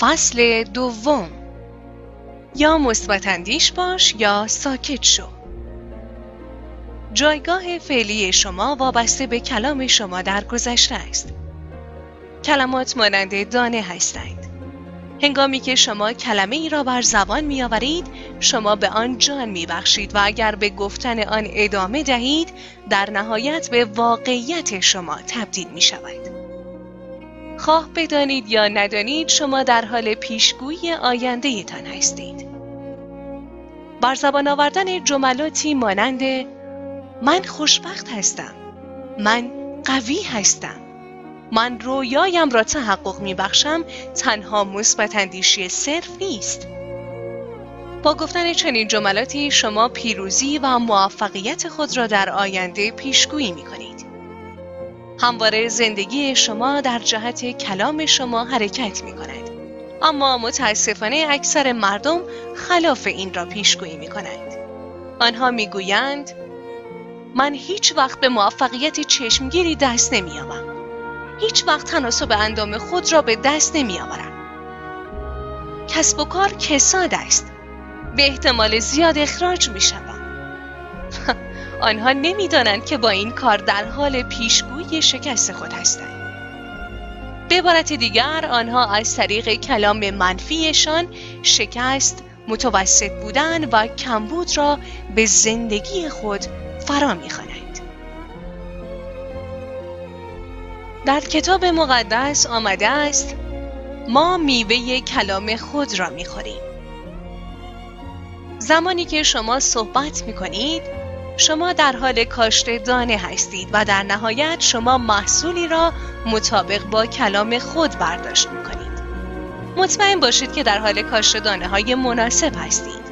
فصل دوم. یا مثبت باش یا ساکت شو. جایگاه فعلی شما وابسته به کلام شما در گذشته است. کلمات مانند دانه هستند. هنگامی که شما کلمه ای را بر زبان می آورید شما به آن جان می بخشید و اگر به گفتن آن ادامه دهید در نهایت به واقعیت شما تبدیل می شود خواه بدانید یا ندانید شما در حال پیشگویی آینده تان هستید. بر زبان آوردن جملاتی مانند من خوشبخت هستم من قوی هستم من رویایم را تحقق می بخشم تنها مثبت اندیشی صرف نیست با گفتن چنین جملاتی شما پیروزی و موفقیت خود را در آینده پیشگویی می کنید. همواره زندگی شما در جهت کلام شما حرکت می کند. اما متاسفانه اکثر مردم خلاف این را پیشگویی می کنند. آنها می گویند من هیچ وقت به موفقیت چشمگیری دست نمی آمم. هیچ وقت تناسب اندام خود را به دست نمی آورم. کسب و کار کساد است. به احتمال زیاد اخراج می شود. آنها نمی‌دانند که با این کار در حال پیشگویی شکست خود هستند. به عبارت دیگر آنها از طریق کلام منفیشان شکست، متوسط بودن و کمبود را به زندگی خود فرا می‌خوانند. در کتاب مقدس آمده است ما میوه کلام خود را می‌خوریم. زمانی که شما صحبت می کنید شما در حال کاشت دانه هستید و در نهایت شما محصولی را مطابق با کلام خود برداشت می کنید. مطمئن باشید که در حال کاشت دانه های مناسب هستید.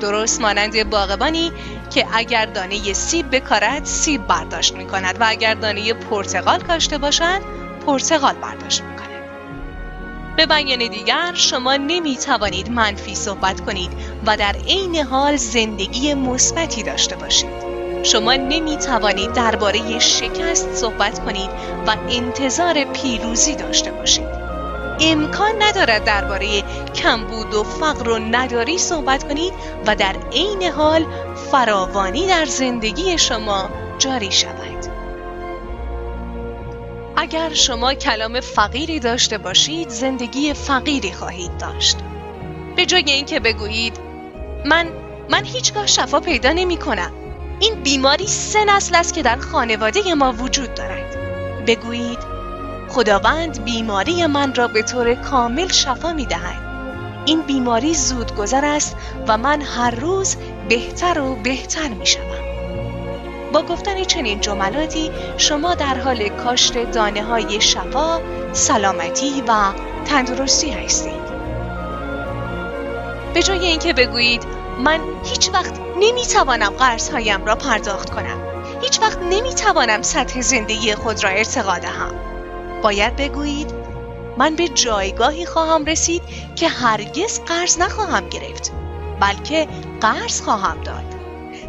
درست مانند باغبانی که اگر دانه سیب بکارد سیب برداشت می کند و اگر دانه پرتقال کاشته باشد پرتقال برداشت می. به بیان دیگر شما نمی توانید منفی صحبت کنید و در عین حال زندگی مثبتی داشته باشید. شما نمی توانید درباره شکست صحبت کنید و انتظار پیروزی داشته باشید. امکان ندارد درباره کمبود و فقر و نداری صحبت کنید و در عین حال فراوانی در زندگی شما جاری شود. اگر شما کلام فقیری داشته باشید زندگی فقیری خواهید داشت. به جای اینکه بگویید من من هیچگاه شفا پیدا نمی کنم. این بیماری سه نسل است که در خانواده ما وجود دارد. بگویید خداوند بیماری من را به طور کامل شفا می دهد. این بیماری زود گذر است و من هر روز بهتر و بهتر می شدم. با گفتن چنین جملاتی شما در حال کاشت دانه های شفا، سلامتی و تندرستی هستید. به جای اینکه بگویید من هیچ وقت نمی‌توانم قرض هایم را پرداخت کنم. هیچ وقت نمی‌توانم سطح زندگی خود را ارتقا دهم. باید بگویید من به جایگاهی خواهم رسید که هرگز قرض نخواهم گرفت بلکه قرض خواهم داد.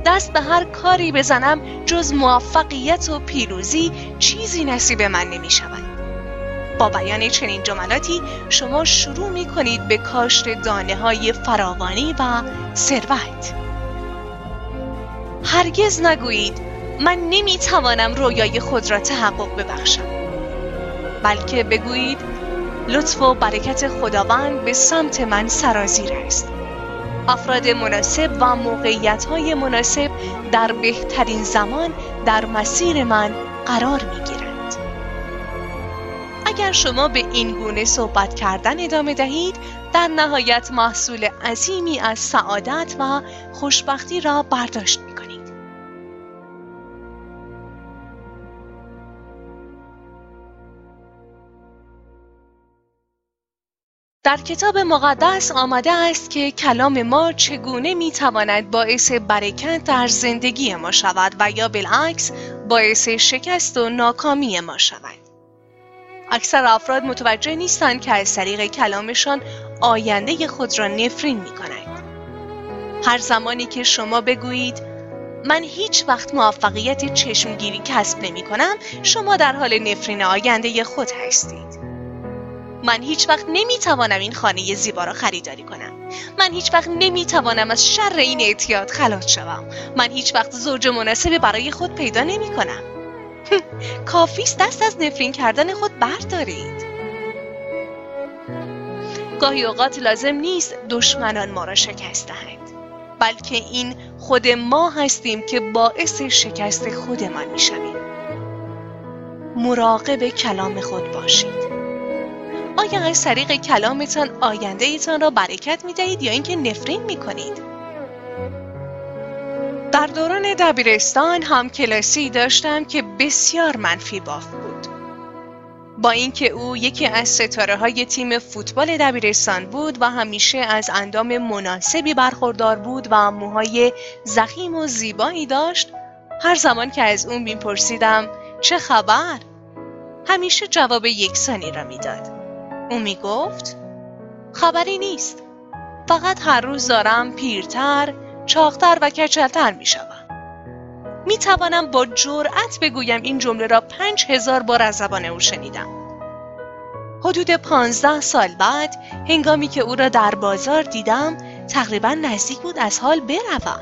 دست به هر کاری بزنم جز موفقیت و پیروزی چیزی نصیب من نمی شود. با بیان چنین جملاتی شما شروع می کنید به کاشت دانه های فراوانی و ثروت. هرگز نگویید من نمی توانم رویای خود را تحقق ببخشم. بلکه بگویید لطف و برکت خداوند به سمت من سرازیر است. افراد مناسب و موقعیت های مناسب در بهترین زمان در مسیر من قرار می گیرند. اگر شما به این گونه صحبت کردن ادامه دهید در نهایت محصول عظیمی از سعادت و خوشبختی را برداشت می کنید. در کتاب مقدس آمده است که کلام ما چگونه می‌تواند باعث برکت در زندگی ما شود و یا بالعکس باعث شکست و ناکامی ما شود. اکثر افراد متوجه نیستند که از طریق کلامشان آینده خود را نفرین می کنند. هر زمانی که شما بگویید من هیچ وقت موفقیت چشمگیری کسب نمی کنم شما در حال نفرین آینده خود هستید. من هیچ وقت نمی‌توانم این خانه زیبا را خریداری کنم. من هیچ وقت نمی‌توانم از شر این اعتیاد خلاص شوم. من هیچ وقت زوج مناسبی برای خود پیدا نمی کنم کافیست دست از نفرین کردن خود بردارید. گاهی اوقات لازم نیست دشمنان ما را شکست دهند بلکه این خود ما هستیم که باعث شکست خودمان می‌شویم. مراقب کلام خود باشید. آیا از طریق کلامتان آینده ایتان را برکت می دهید یا اینکه نفرین می کنید؟ در دوران دبیرستان هم کلاسی داشتم که بسیار منفی باف بود. با اینکه او یکی از ستاره های تیم فوتبال دبیرستان بود و همیشه از اندام مناسبی برخوردار بود و موهای زخیم و زیبایی داشت هر زمان که از اون میپرسیدم چه خبر؟ همیشه جواب یکسانی را می‌داد. او می گفت خبری نیست فقط هر روز دارم پیرتر، چاقتر و کچلتر می شوم. می توانم با جرأت بگویم این جمله را پنج هزار بار از زبان او شنیدم. حدود پانزده سال بعد هنگامی که او را در بازار دیدم تقریبا نزدیک بود از حال بروم.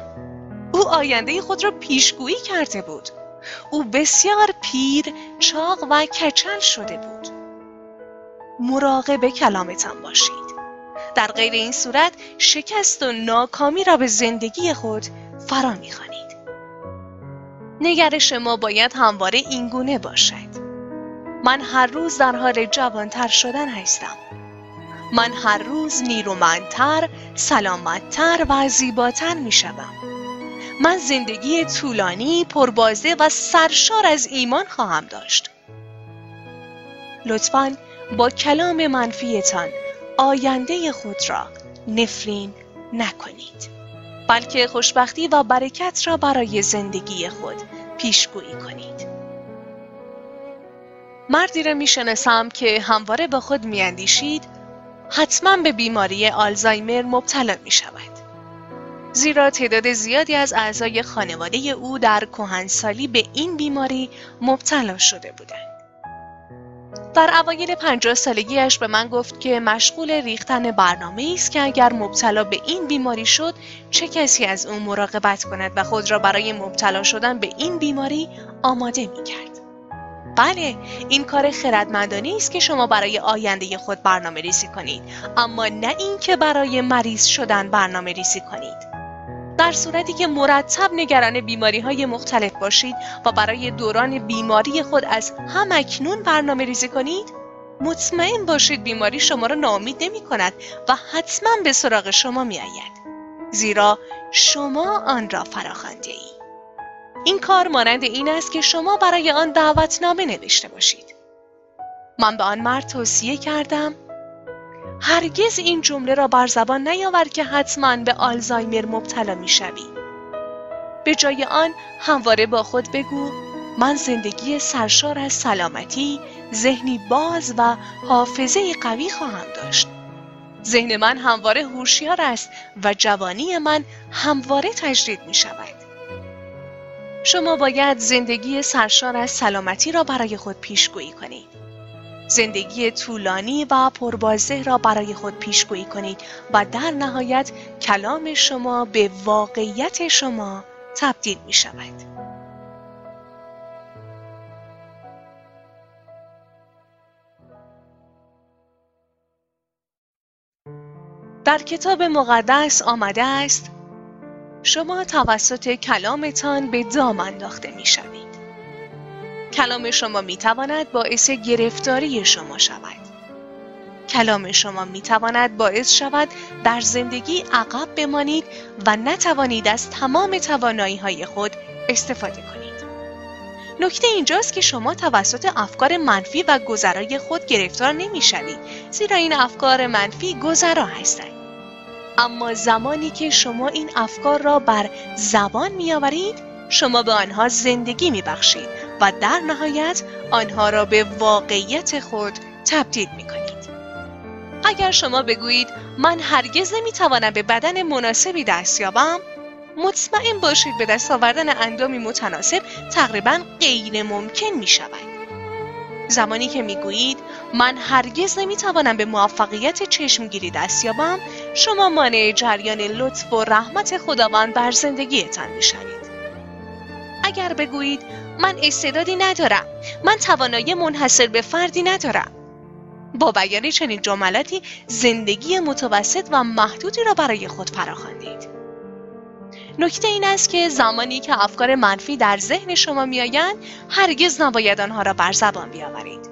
او آینده خود را پیشگویی کرده بود. او بسیار پیر، چاق و کچل شده بود. مراقب کلامتان باشید. در غیر این صورت شکست و ناکامی را به زندگی خود فرا می‌خوانید. نگرش ما باید همواره اینگونه باشد. من هر روز در حال جوانتر شدن هستم. من هر روز نیرومندتر، سلامتتر و زیباتر می شدم. من زندگی طولانی، پربازه و سرشار از ایمان خواهم داشت. لطفاً با کلام منفیتان آینده خود را نفرین نکنید بلکه خوشبختی و برکت را برای زندگی خود پیشگویی کنید مردی را می‌شناسم که همواره با خود میاندیشید حتما به بیماری آلزایمر مبتلا می شود. زیرا تعداد زیادی از اعضای خانواده او در کهنسالی به این بیماری مبتلا شده بودند. در اوایل پنجاه سالگیش به من گفت که مشغول ریختن برنامه است که اگر مبتلا به این بیماری شد چه کسی از او مراقبت کند و خود را برای مبتلا شدن به این بیماری آماده می کرد. بله این کار خردمندانه است که شما برای آینده خود برنامه ریزی کنید اما نه اینکه برای مریض شدن برنامه ریزی کنید در صورتی که مرتب نگران بیماری های مختلف باشید و برای دوران بیماری خود از هم اکنون برنامه ریزی کنید مطمئن باشید بیماری شما را ناامید نمی کند و حتما به سراغ شما می آید. زیرا شما آن را فراخوانده ای. این کار مانند این است که شما برای آن دعوتنامه نوشته باشید. من به آن مرد توصیه کردم هرگز این جمله را بر زبان نیاور که حتما به آلزایمر مبتلا می‌شوی به جای آن همواره با خود بگو من زندگی سرشار از سلامتی ذهنی باز و حافظه قوی خواهم داشت ذهن من همواره هوشیار است و جوانی من همواره تجدید می شود. شما باید زندگی سرشار از سلامتی را برای خود پیشگویی کنید. زندگی طولانی و پربازه را برای خود پیشگویی کنید و در نهایت کلام شما به واقعیت شما تبدیل می شود. در کتاب مقدس آمده است شما توسط کلامتان به دام انداخته می شوید. کلام شما می تواند باعث گرفتاری شما شود. کلام شما می تواند باعث شود در زندگی عقب بمانید و نتوانید از تمام توانایی های خود استفاده کنید. نکته اینجاست که شما توسط افکار منفی و گذرای خود گرفتار نمی شوید زیرا این افکار منفی گذرا هستند. اما زمانی که شما این افکار را بر زبان می آورید شما به آنها زندگی می بخشید و در نهایت آنها را به واقعیت خود تبدیل می کنید. اگر شما بگویید من هرگز نمی توانم به بدن مناسبی دست یابم مطمئن باشید به دست آوردن اندامی متناسب تقریبا غیر ممکن می شود. زمانی که می گویید من هرگز نمی‌توانم به موفقیت چشمگیری دست یابم شما مانع جریان لطف و رحمت خداوند بر زندگیتان می‌شوید اگر بگویید من استعدادی ندارم. من توانایی منحصر به فردی ندارم. با بیان چنین جملاتی زندگی متوسط و محدودی را برای خود فراخواندید نکته این است که زمانی که افکار منفی در ذهن شما میآیند هرگز نباید آنها را بر زبان بیاورید.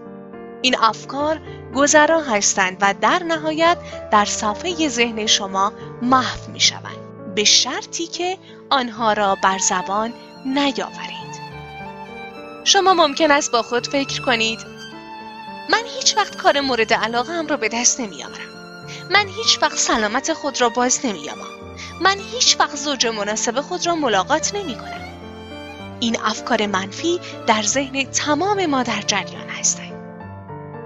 این افکار گذرا هستند و در نهایت در صفحه ذهن شما محو می شوند به شرطی که آنها را بر زبان نیاورید. شما ممکن است با خود فکر کنید من هیچ وقت کار مورد علاقه هم را به دست نمیآورم من هیچ وقت سلامت خود را باز نمییابم من هیچ وقت زوج مناسب خود را ملاقات نمی کنم. این افکار منفی در ذهن تمام ما در جریان هستند.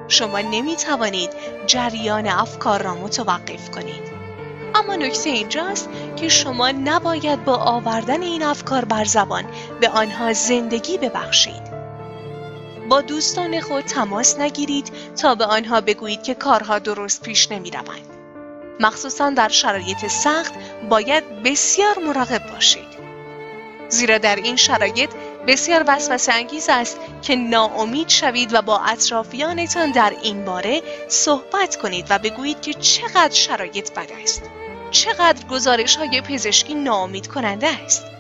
شما نمی توانید جریان افکار را متوقف کنید. اما نکته اینجاست که شما نباید با آوردن این افکار بر زبان به آنها زندگی ببخشید. با دوستان خود تماس نگیرید تا به آنها بگویید که کارها درست پیش نمی روند. مخصوصا در شرایط سخت باید بسیار مراقب باشید. زیرا در این شرایط بسیار وسوسه انگیز است که ناامید شوید و با اطرافیانتان در این باره صحبت کنید و بگویید که چقدر شرایط بد است. چقدر گزارش های پزشکی ناامید کننده است.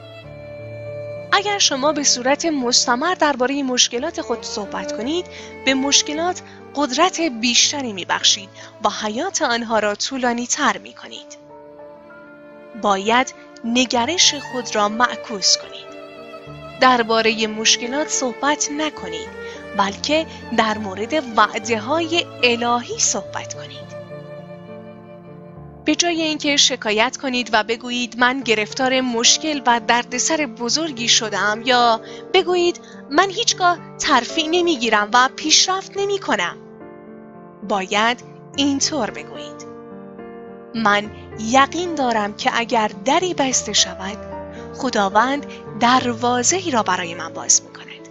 اگر شما به صورت مستمر درباره مشکلات خود صحبت کنید به مشکلات قدرت بیشتری می بخشید و حیات آنها را طولانی تر می کنید. باید نگرش خود را معکوس کنید. درباره مشکلات صحبت نکنید بلکه در مورد وعده های الهی صحبت کنید. به جای اینکه شکایت کنید و بگویید من گرفتار مشکل و دردسر بزرگی شدم یا بگویید من هیچگاه ترفیع نمی‌گیرم و پیشرفت نمی کنم. باید اینطور بگویید. من یقین دارم که اگر دری بسته شود خداوند دروازه ای را برای من باز می کند.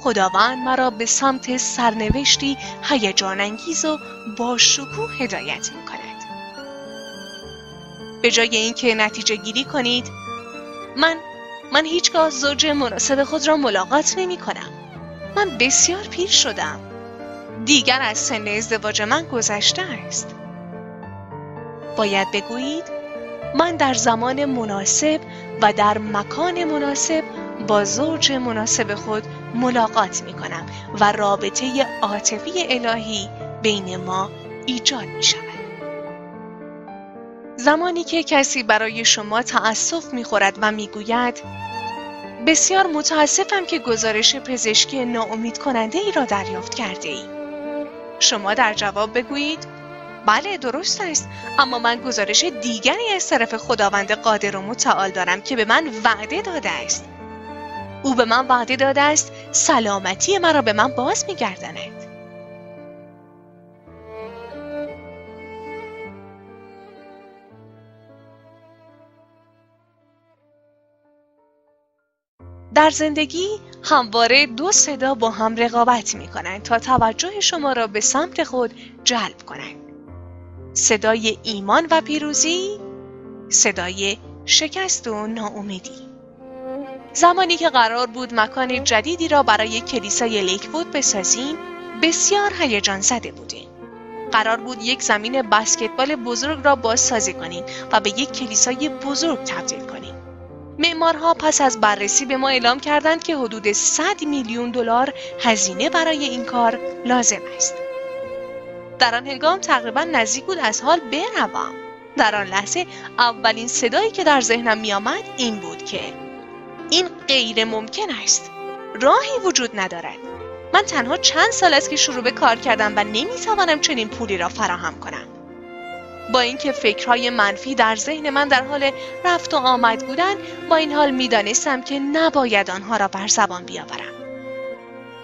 خداوند مرا به سمت سرنوشتی هیجان انگیز و با شکوه هدایت می کند. به جای اینکه نتیجه گیری کنید من من هیچگاه زوج مناسب خود را ملاقات نمی کنم. من بسیار پیر شدم. دیگر از سن ازدواج من گذشته است. باید بگویید من در زمان مناسب و در مکان مناسب با زوج مناسب خود ملاقات می کنم و رابطه عاطفی الهی بین ما ایجاد می شود. زمانی که کسی برای شما تأسف می‌خورد و می‌گوید بسیار متاسفم که گزارش پزشکی ناامید کننده ای را دریافت کرده ای. شما در جواب بگویید بله درست است اما من گزارش دیگری از طرف خداوند قادر و متعال دارم که به من وعده داده است. او به من وعده داده است سلامتی مرا به من باز میگرداند. در زندگی همواره دو صدا با هم رقابت می کنند تا توجه شما را به سمت خود جلب کنند. صدای ایمان و پیروزی، صدای شکست و ناامیدی. زمانی که قرار بود مکان جدیدی را برای کلیسای لیکوود بسازیم، بسیار هیجان زده بودیم. قرار بود یک زمین بسکتبال بزرگ را بازسازی کنیم و به یک کلیسای بزرگ تبدیل کنیم. معمارها پس از بررسی به ما اعلام کردند که حدود 100 میلیون دلار هزینه برای این کار لازم است. در آن هنگام تقریبا نزدیک بود از حال بروم. در آن لحظه اولین صدایی که در ذهنم می آمد این بود که این غیر ممکن است. راهی وجود ندارد. من تنها چند سال است که شروع به کار کردم و نمی‌توانم چنین پولی را فراهم کنم. با اینکه فکرهای منفی در ذهن من در حال رفت و آمد بودن با این حال می‌دانستم که نباید آنها را بر زبان بیاورم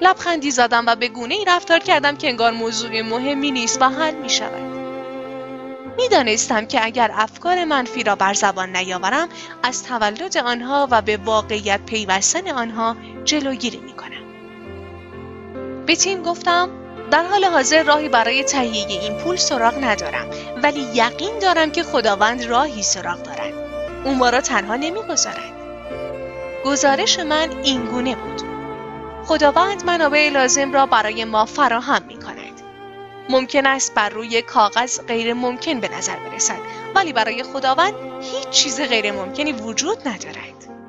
لبخندی زدم و به گونه ای رفتار کردم که انگار موضوع مهمی نیست و حل می شود. می‌دانستم که اگر افکار منفی را بر زبان نیاورم از تولد آنها و به واقعیت پیوستن آنها جلوگیری می کنم. به تیم گفتم در حال حاضر راهی برای تهیه این پول سراغ ندارم ولی یقین دارم که خداوند راهی سراغ دارد او ما را تنها نمی‌گذارد گزارش من این گونه بود خداوند منابع لازم را برای ما فراهم می کند. ممکن است بر روی کاغذ غیر ممکن به نظر برسد ولی برای خداوند هیچ چیز غیر ممکنی وجود ندارد.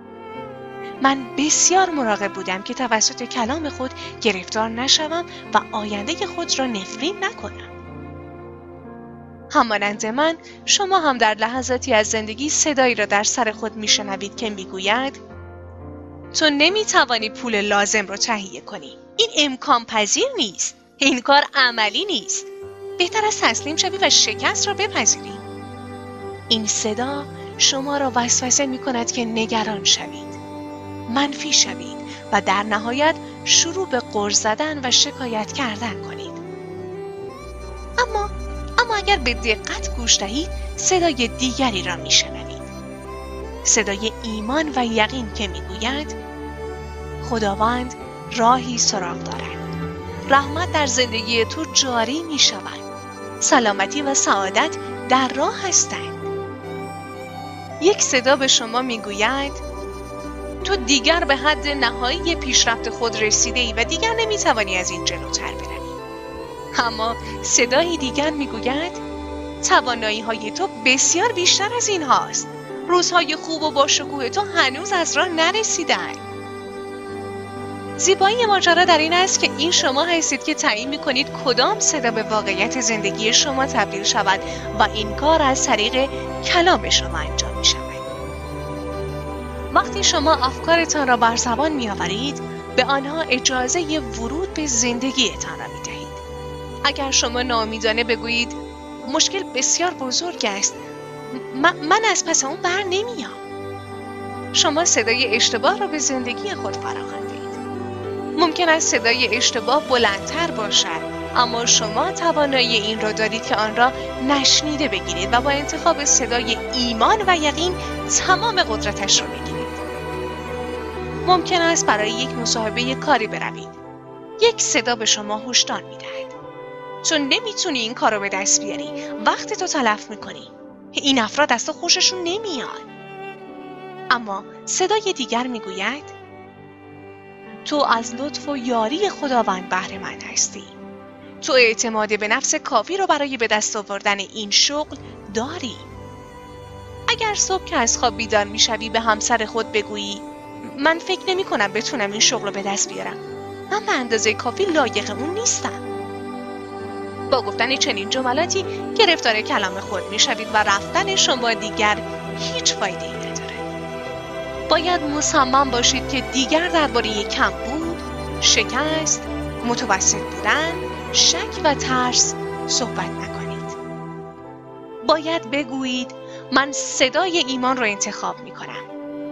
من بسیار مراقب بودم که توسط کلام خود گرفتار نشوم و آینده خود را نفرین نکنم. همانند من شما هم در لحظاتی از زندگی صدایی را در سر خود میشنوید که می‌گوید تو نمی‌توانی پول لازم را تهیه کنی. این امکان پذیر نیست. این کار عملی نیست. بهتر از تسلیم شوی و شکست را بپذیری. این صدا شما را وسوسه می کند که نگران شوید منفی شوید و در نهایت شروع به قرض زدن و شکایت کردن کنید. اما اما اگر به دقت گوش دهید صدای دیگری را میشنوید. صدای ایمان و یقین که می‌گوید خداوند راهی سراغ دارد. رحمت در زندگی تو جاری می شود سلامتی و سعادت در راه هستند. یک صدا به شما می گوید تو دیگر به حد نهایی پیشرفت خود رسیده ای و دیگر نمی توانی از این جلوتر بروی. اما صدای دیگر می گوید توانایی های تو بسیار بیشتر از این هاست. روزهای خوب و با شکوه تو هنوز از راه نرسیدند زیبایی ماجرا در این است که این شما هستید که تعیین می‌کنید کدام صدا به واقعیت زندگی شما تبدیل شود و این کار از طریق کلام شما انجام می شود. وقتی شما افکارتان را بر زبان می آورید به آنها اجازه ورود به زندگیتان را می دهید. اگر شما نامیدانه بگویید مشکل بسیار بزرگ است. من از پس اون بر نمیام شما صدای اشتباه را به زندگی خود فراخواندید ممکن است صدای اشتباه بلندتر باشد اما شما توانایی این را دارید که آن را نشنیده بگیرید و با انتخاب صدای ایمان و یقین تمام قدرتش را بگیرید ممکن است برای یک مصاحبه کاری بروید. یک صدا به شما هشدار می‌دهد. چون نمی‌تونی این کار رو به دست بیاری. وقت تو تلف می‌کنی. این افراد از تو خوششون نمیاد اما صدای دیگر می‌گوید تو از لطف و یاری خداوند بهره من هستی. تو اعتماد به نفس کافی رو برای به دست آوردن این شغل داری. اگر صبح که از خواب بیدار می‌شوی به همسر خود بگویی من فکر نمی کنم بتونم این شغل رو به دست بیارم من به اندازه کافی لایق اون نیستم با گفتن چنین جملاتی گرفتار کلام خود می‌شوید و رفتن شما دیگر هیچ فایده ای باید مصمم باشید که دیگر درباره کم بود، شکست، متوسط بودن، شک و ترس صحبت نکنید. باید بگویید من صدای ایمان را انتخاب می کنم.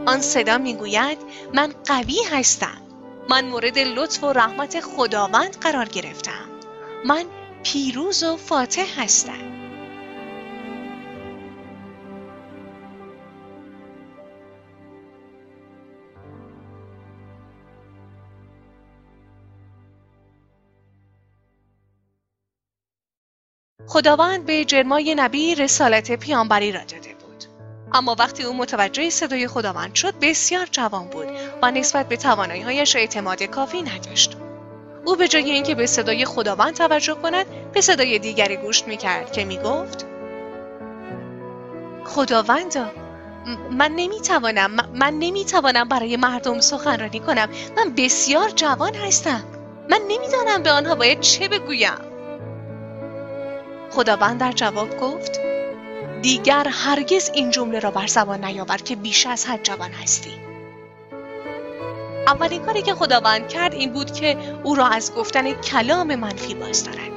آن صدا می گوید من قوی هستم. من مورد لطف و رحمت خداوند قرار گرفتم. من پیروز و فاتح هستم. خداوند به جرمای نبی رسالت پیانبری را داده اما وقتی او متوجه صدای خداوند شد بسیار جوان بود و نسبت به تواناییهایش اعتماد کافی نداشت. او به جای اینکه به صدای خداوند توجه کند به صدای دیگری گوش می‌کرد که می‌گفت خداوندا من نمی‌توانم من نمی‌توانم برای مردم سخنرانی کنم. من بسیار جوان هستم. من نمی‌دانم به آنها باید چه بگویم. خداوند در جواب گفت دیگر هرگز این جمله را بر زبان نیاور که بیش از حد جوان هستی. اولین کاری که خداوند کرد این بود که او را از گفتن کلام منفی باز دارد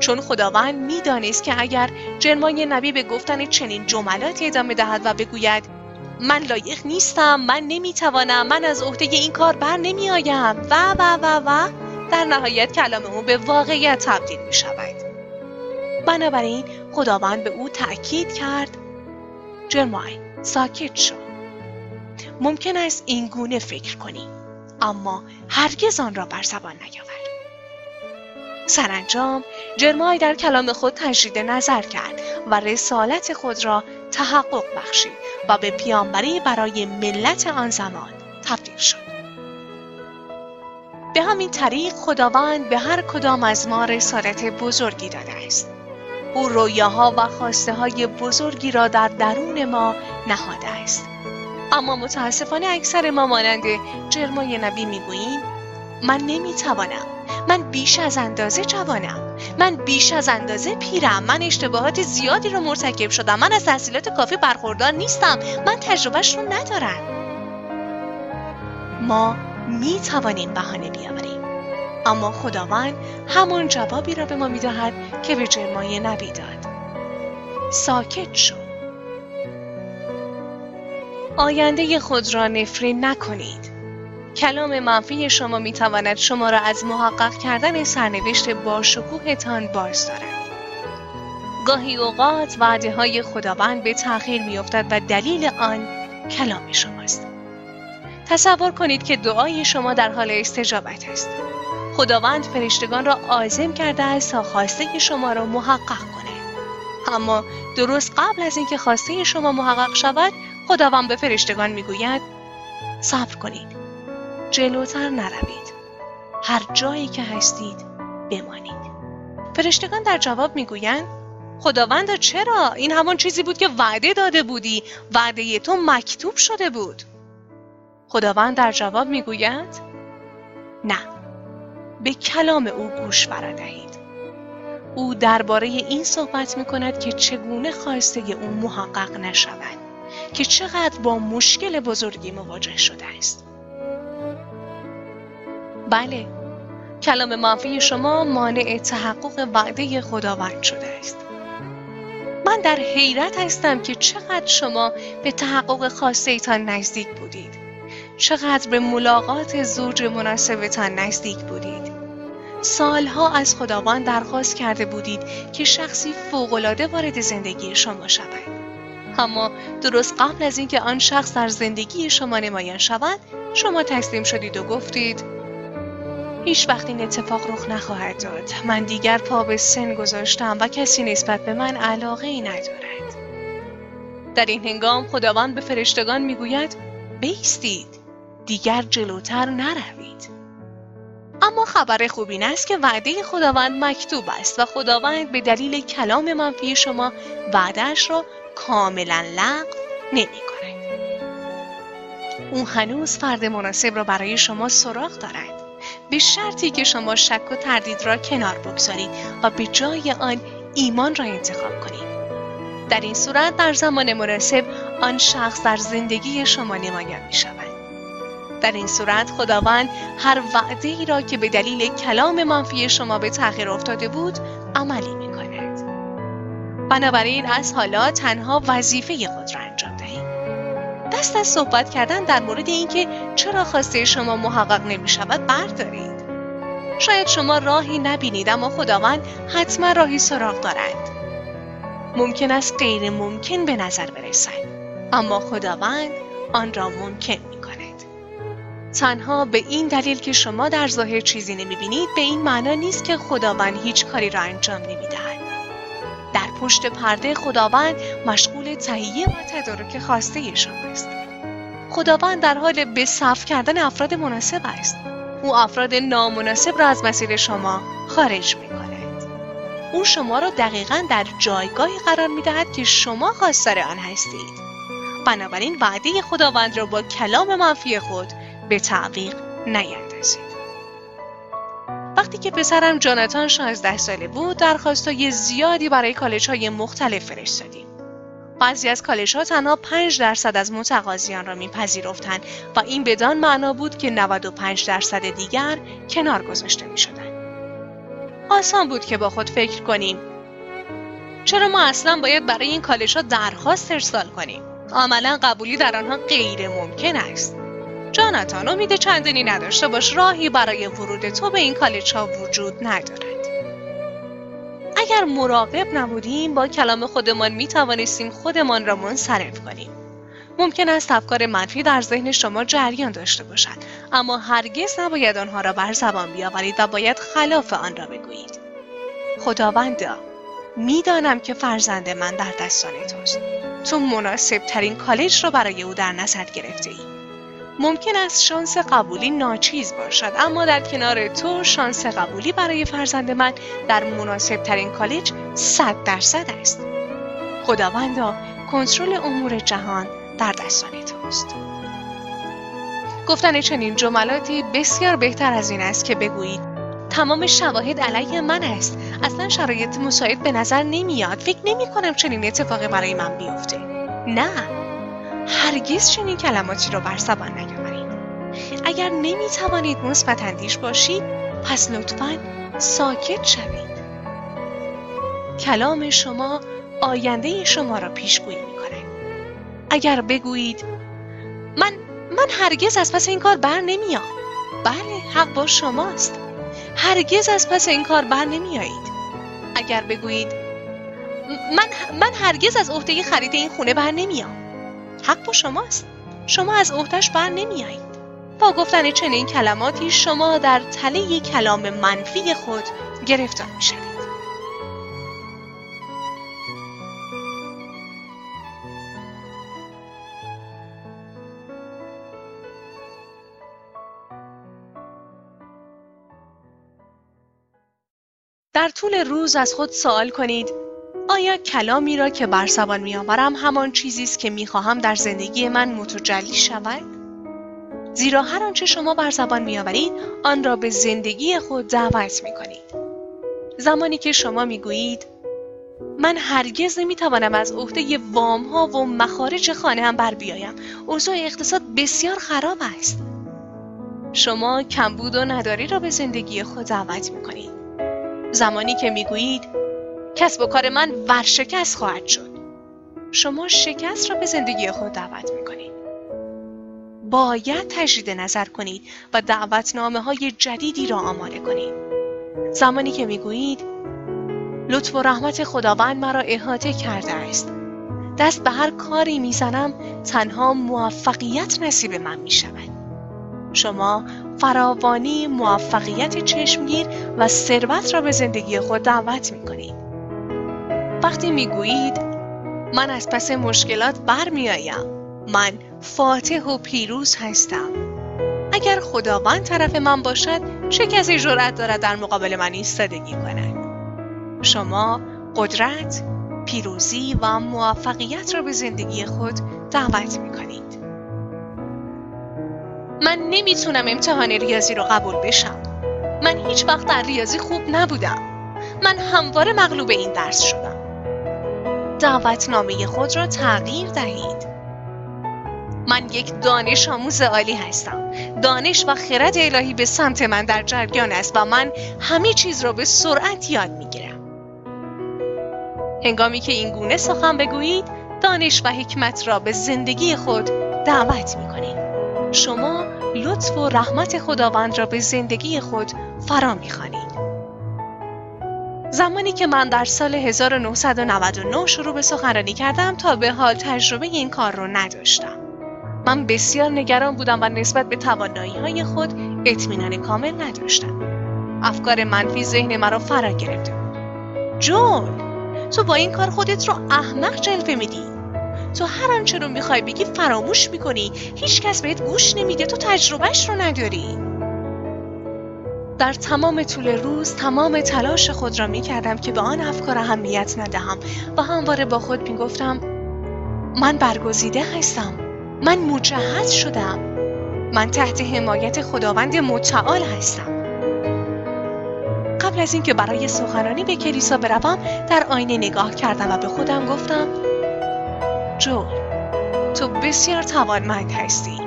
چون خداوند می‌دانست که اگر جرمای نبی به گفتن چنین جملاتی ادامه دهد و بگوید من لایق نیستم من نمی‌توانم من از عهده این کار بر نمیآیم و و و و در نهایت کلام او به واقعیت تبدیل می شود بنابراین خداوند به او تأکید کرد جرمای ساکت شو ممکن است این گونه فکر کنی اما هرگز آن را بر زبان نیاور سرانجام جرمای در کلام خود تجدید نظر کرد و رسالت خود را تحقق بخشید و به پیامبری برای ملت آن زمان تبدیل شد. به همین طریق خداوند به هر کدام از ما رسالت بزرگی داده است. او رویاها و خواسته های بزرگی را در درون ما نهاده است. اما متاسفانه اکثر ما مانند جرمای نبی می‌گوییم من نمی‌توانم. من بیش از اندازه جوانم. من بیش از اندازه پیرم. من اشتباهات زیادی رو مرتکب شدم. من از تحصیلات کافی برخوردار نیستم. من تجربهش رو ندارم. ما می توانیم بهانه بیاوریم. اما خداوند همون جوابی را به ما می‌دهد که به جرمای نبی داد ساکت شو آینده خود را نفرین نکنید کلام منفی شما می تواند شما را از محقق کردن سرنوشت با شکوهتان باز دارد. گاهی اوقات وعده های خداوند به تأخیر میافتد و دلیل آن کلام شماست. تصور کنید که دعای شما در حال استجابت است. خداوند فرشتگان را عازم کرده است تا خواسته شما را محقق کنه. اما درست قبل از اینکه خواسته شما محقق شود، خداوند به فرشتگان می‌گوید صبر کنید. جلوتر نروید. هر جایی که هستید بمانید. فرشتگان در جواب می‌گویند خداوند چرا؟ این همان چیزی بود که وعده داده بودی. وعده تو مکتوب شده بود. خداوند در جواب می‌گوید نه به کلام او گوش دهید او درباره این صحبت می کند که چگونه خواسته او محقق نشود که چقدر با مشکل بزرگی مواجه شده است. بله کلام منفی شما مانع تحقق وعده خداوند شده است. من در حیرت هستم که چقدر شما به تحقق ایتان نزدیک بودید. چقدر به ملاقات زوج مناسبتان نزدیک بودید. سالها از خداوند درخواست کرده بودید که شخصی فوقالعاده وارد زندگی شما شود. اما درست قبل از اینکه آن شخص در زندگی شما نمایان شود شما تسلیم شدید و گفتید هیچ وقت این اتفاق رخ نخواهد داد. من دیگر پا به سن گذاشتم و کسی نسبت به من علاقه ای ندارد. در این هنگام خداوند به فرشتگان می‌گوید بیستید دیگر جلوتر نروید. اما خبر خوب این است که وعده خداوند مکتوب است و خداوند به دلیل کلام منفی شما وعدهش را کاملا لغو نمی کند. او هنوز فرد مناسب را برای شما سراغ دارد. به شرطی که شما شک و تردید را کنار بگذارید و به جای آن ایمان را انتخاب کنید. در این صورت در زمان مناسب آن شخص در زندگی شما نمایان می شود در این صورت خداوند هر وعده ای را که به دلیل کلام منفی شما به تغییر افتاده بود عملی می کند. بنابراین از حالا تنها وظیفه خود را انجام دهید. دست از صحبت کردن در مورد اینکه چرا خواسته شما محقق نمی شود بردارید. شاید شما راهی نبینید اما خداوند حتما راهی سراغ دارد. ممکن است غیر ممکن به نظر برسد اما خداوند آن را ممکن تنها به این دلیل که شما در ظاهر چیزی نمی‌بینید به این معنا نیست که خداوند هیچ کاری را انجام نمی‌دهد. در پشت پرده خداوند مشغول تهیه و تدارک خواسته شماست. خداوند در حال به صف کردن افراد مناسب است. او افراد نامناسب را از مسیر شما خارج می کند. او شما را دقیقا در جایگاهی قرار می دهد که شما خواستار آن هستید. بنابراین وعده خداوند را با کلام منفی خود به تعویق نیندازید وقتی که پسرم جانتان 16 ساله بود درخواستای زیادی برای کالج های مختلف فرستادیم بعضی از کالج ها تنها 5 درصد از متقاضیان را میپذیرفتند و این بدان معنا بود که 95 درصد دیگر کنار گذاشته می شدن. آسان بود که با خود فکر کنیم چرا ما اصلا باید برای این کالج ها درخواست ارسال کنیم؟ عملا قبولی در آنها غیر ممکن است. جانتان امید چندانی نداشته باش. راهی برای ورود تو به این کالج ها وجود ندارد. اگر مراقب نبودیم با کلام خودمان می توانستیم خودمان را منصرف کنیم. ممکن است افکار منفی در ذهن شما جریان داشته باشد. اما هرگز نباید آنها را بر زبان بیاورید و باید خلاف آن را بگویید. خداوندا می‌دانم که فرزند من در دستان توست. تو مناسب ترین کالج را برای او در نظر گرفته ای. ممکن است شانس قبولی ناچیز باشد. اما در کنار تو شانس قبولی برای فرزند من در مناسب ترین کالج صد درصد است. خداوندا کنترل امور جهان در دستان توست. گفتن چنین جملاتی بسیار بهتر از این است که بگویید تمام شواهد علیه من است. اصلا شرایط مساعد به نظر نمیاد. فکر نمی کنم چنین اتفاقی برای من بیفته. نه. هرگز چنین کلماتی رو بر زبان نیاورید اگر نمی توانید مثبت اندیش باشید پس لطفا ساکت شوید. کلام شما آینده شما را پیشگویی می اگر بگویید من من هرگز از پس این کار بر نمیام. بله حق با شماست. هرگز از پس این کار بر نمیایید. اگر بگویید من, من هرگز از عهده خرید این خونه بر نمیام. حق با شماست. شما از عهدهش بر نمیایید با گفتن چنین کلماتی شما در تله کلام منفی خود گرفتار می‌شوید. در طول روز از خود سوال کنید آیا کلامی را که بر زبان میآورم همان چیزی است که می‌خواهم در زندگی من متجلی شود؟ زیرا هر آنچه شما بر زبان میآورید آن را به زندگی خود دعوت می‌کنید. زمانی که شما می‌گویید من هرگز نمی‌توانم از عهده وام ها و مخارج خانه هم بر بیایم. اوضاع اقتصاد بسیار خراب است. شما کمبود و نداری را به زندگی خود دعوت می‌کنید. زمانی که می‌گویید کسب و کار من ورشکست خواهد شد شما شکست را به زندگی خود دعوت می‌کنید باید تجدید نظر کنید و دعوتنامه های جدیدی را آماده کنید زمانی که می‌گویید لطف و رحمت خداوند مرا احاطه کرده است دست به هر کاری می‌زنم تنها موفقیت نصیب من می شود. شما فراوانی موفقیت چشمگیر و ثروت را به زندگی خود دعوت می کنید. وقتی می گویید من از پس مشکلات برمیآیم. من فاتح و پیروز هستم. اگر خداوند طرف من باشد چه کسی جرأت دارد در مقابل من ایستادگی کند؟ شما قدرت پیروزی و موفقیت را به زندگی خود دعوت می کنید من نمی‌تونم امتحان ریاضی رو قبول بشم. من هیچ وقت در ریاضی خوب نبودم. من همواره مغلوب این درس شدم. دعوتنامه خود را تغییر دهید من یک دانش آموز عالی هستم دانش و خرد الهی به سمت من در جریان است و من همه چیز را به سرعت یاد می‌گیرم هنگامی که این گونه سخن بگویید دانش و حکمت را به زندگی خود دعوت می کنید. شما لطف و رحمت خداوند را به زندگی خود فرا می‌خوانید. زمانی که من در سال 1999 شروع به سخنرانی کردم تا به حال تجربه این کار رو نداشتم. من بسیار نگران بودم و نسبت به توانایی های خود اطمینان کامل نداشتم. افکار منفی ذهن مرا فرا گرفته بود. جول تو با این کار خودت رو احمق جلوه میدی. تو هر آنچه رو می‌خوای بگی فراموش می‌کنی هیچ کس بهت گوش نمیده تو تجربهش رو نداری در تمام طول روز تمام تلاش خود را می‌کردم که به آن افکار اهمیت ندهم. و همواره با خود می‌گفتم من برگزیده هستم. من مجهز شدم. من تحت حمایت خداوند متعال هستم. قبل از اینکه برای سخنرانی به کلیسا بروم در آینه نگاه کردم و به خودم گفتم جو تو بسیار توانمند هستی.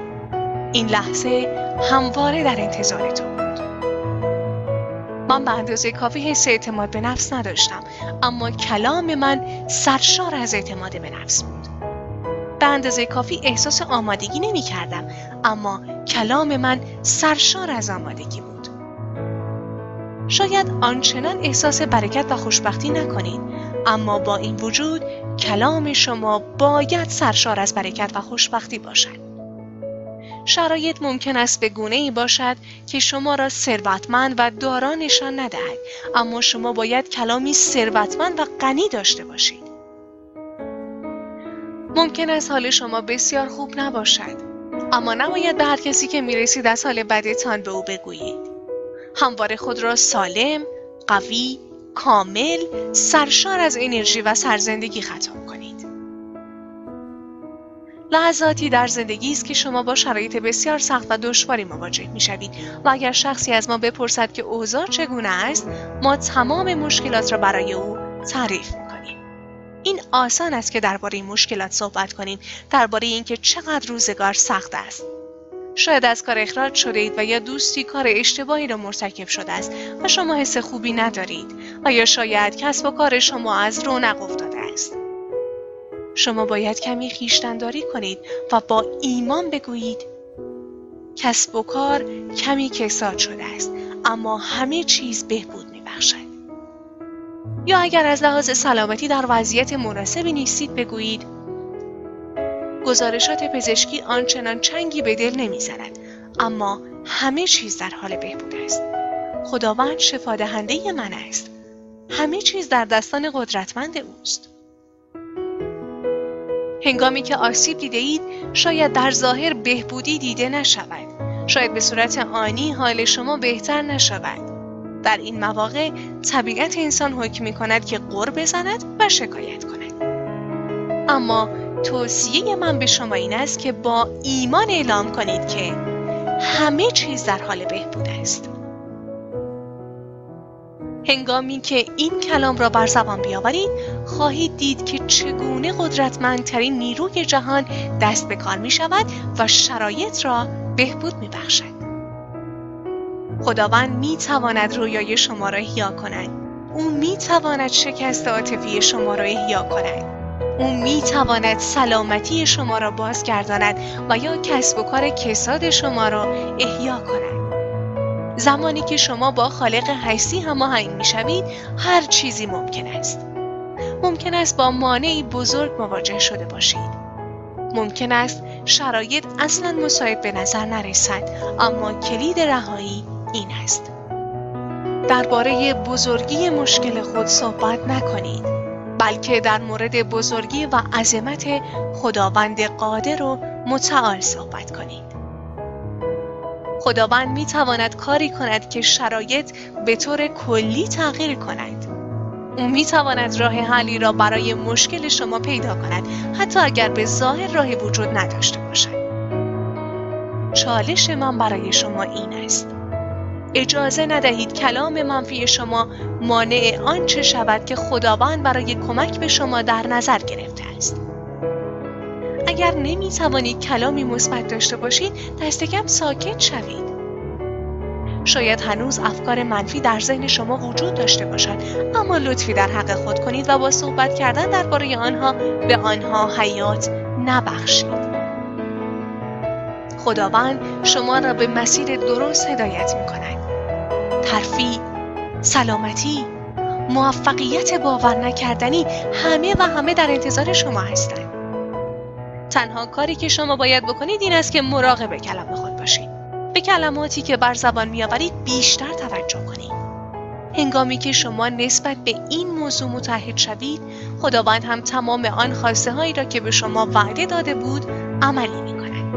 این لحظه همواره در انتظار تو. من به اندازه کافی حس اعتماد به نفس نداشتم. اما کلام من سرشار از اعتماد به نفس بود. به اندازه کافی احساس آمادگی نمی کردم اما کلام من سرشار از آمادگی بود. شاید آنچنان احساس برکت و خوشبختی نکنید اما با این وجود کلام شما باید سرشار از برکت و خوشبختی باشد. شرایط ممکن است به گونه ای باشد که شما را ثروتمند و دارا نشان ندهد. اما شما باید کلامی ثروتمند و غنی داشته باشید. ممکن است حال شما بسیار خوب نباشد. اما نباید به هر کسی که می‌رسید از حال بدتان به او بگویید. همواره خود را سالم قوی کامل سرشار از انرژی و سرزندگی ختم کنید. لحظاتی در زندگی است که شما با شرایط بسیار سخت و دشواری مواجه می شوید و اگر شخصی از ما بپرسد که اوضاع چگونه است ما تمام مشکلات را برای او تعریف می کنیم. این آسان است که درباره مشکلات صحبت کنیم درباره اینکه چقدر روزگار سخت است شاید از کار اخراج شده اید و یا دوستی کار اشتباهی را مرتکب شده است و شما حس خوبی ندارید و یا شاید کسب و کار شما از رونق افتاده شما باید کمی خیشتنداری کنید و با ایمان بگویید کسب و کار کمی کساد شده است اما همه چیز بهبود میبخشد. یا اگر از لحاظ سلامتی در وضعیت مناسبی نیستید بگویید گزارشات پزشکی آنچنان چنگی به دل نمی‌زند اما همه چیز در حال بهبود است. خداوند شفا دهنده من است. همه چیز در دستان قدرتمند اوست. هنگامی که آسیب دیده اید شاید در ظاهر بهبودی دیده نشود. شاید به صورت آنی حال شما بهتر نشود. در این مواقع طبیعت انسان حکم می کند که قر بزند و شکایت کند. اما توصیه من به شما این است که با ایمان اعلام کنید که همه چیز در حال بهبود است. هنگامی که این کلام را بر زبان بیاورید خواهید دید که چگونه قدرتمندترین نیروی جهان دست به کار می شود و شرایط را بهبود می بخشد. خداوند می تواند رویای شما را احیا کند. او می تواند شکست عاطفی شما را احیا کند. او می تواند سلامتی شما را بازگرداند و یا کسب و کار کساد شما را احیا کند. زمانی که شما با خالق هستی هماهنگ می شوید هر چیزی ممکن است. ممکن است با مانعی بزرگ مواجه شده باشید. ممکن است شرایط اصلا مساعد به نظر نرسد اما کلید رهایی این است. درباره بزرگی مشکل خود صحبت نکنید بلکه در مورد بزرگی و عظمت خداوند قادر و متعال صحبت کنید. خداوند می تواند کاری کند که شرایط به طور کلی تغییر کند. او می تواند راه حلی را برای مشکل شما پیدا کند حتی اگر به ظاهر راهی وجود نداشته باشد. چالش من برای شما این است. اجازه ندهید کلام منفی شما مانع آنچه شود که خداوند برای کمک به شما در نظر گرفته است. اگر نمی توانید کلامی مثبت داشته باشید دست کم ساکت شوید. شاید هنوز افکار منفی در ذهن شما وجود داشته باشد اما لطفی در حق خود کنید و با صحبت کردن درباره آنها به آنها حیات نبخشید. خداوند شما را به مسیر درست هدایت می کند ترفیع سلامتی موفقیت باور نکردنی همه و همه در انتظار شما هستند. تنها کاری که شما باید بکنید این است که مراقب کلام خود باشید به کلماتی که بر زبان میآورید بیشتر توجه کنید هنگامی که شما نسبت به این موضوع متحد شوید خداوند هم تمام آن خواسته هایی را که به شما وعده داده بود عملی می کند.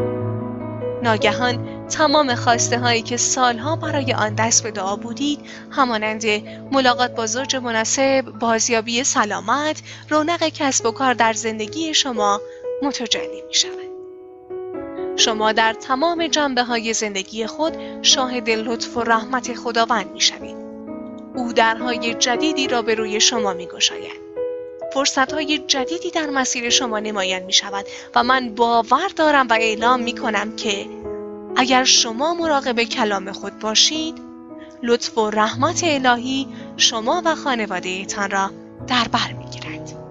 ناگهان تمام خواسته هایی که سالها برای آن دست به دعا بودید همانند ملاقات با زوج مناسب، بازیابی سلامت، رونق کسب و کار در زندگی شما متجلی می شود. شما در تمام جنبه های زندگی خود شاهد لطف و رحمت خداوند می شوید. او درهای جدیدی را به روی شما می گشاید. فرصت های جدیدی در مسیر شما نمایان می شود و من باور دارم و اعلام می کنم که اگر شما مراقب کلام خود باشید لطف و رحمت الهی شما و خانواده تان را در بر می گیرد.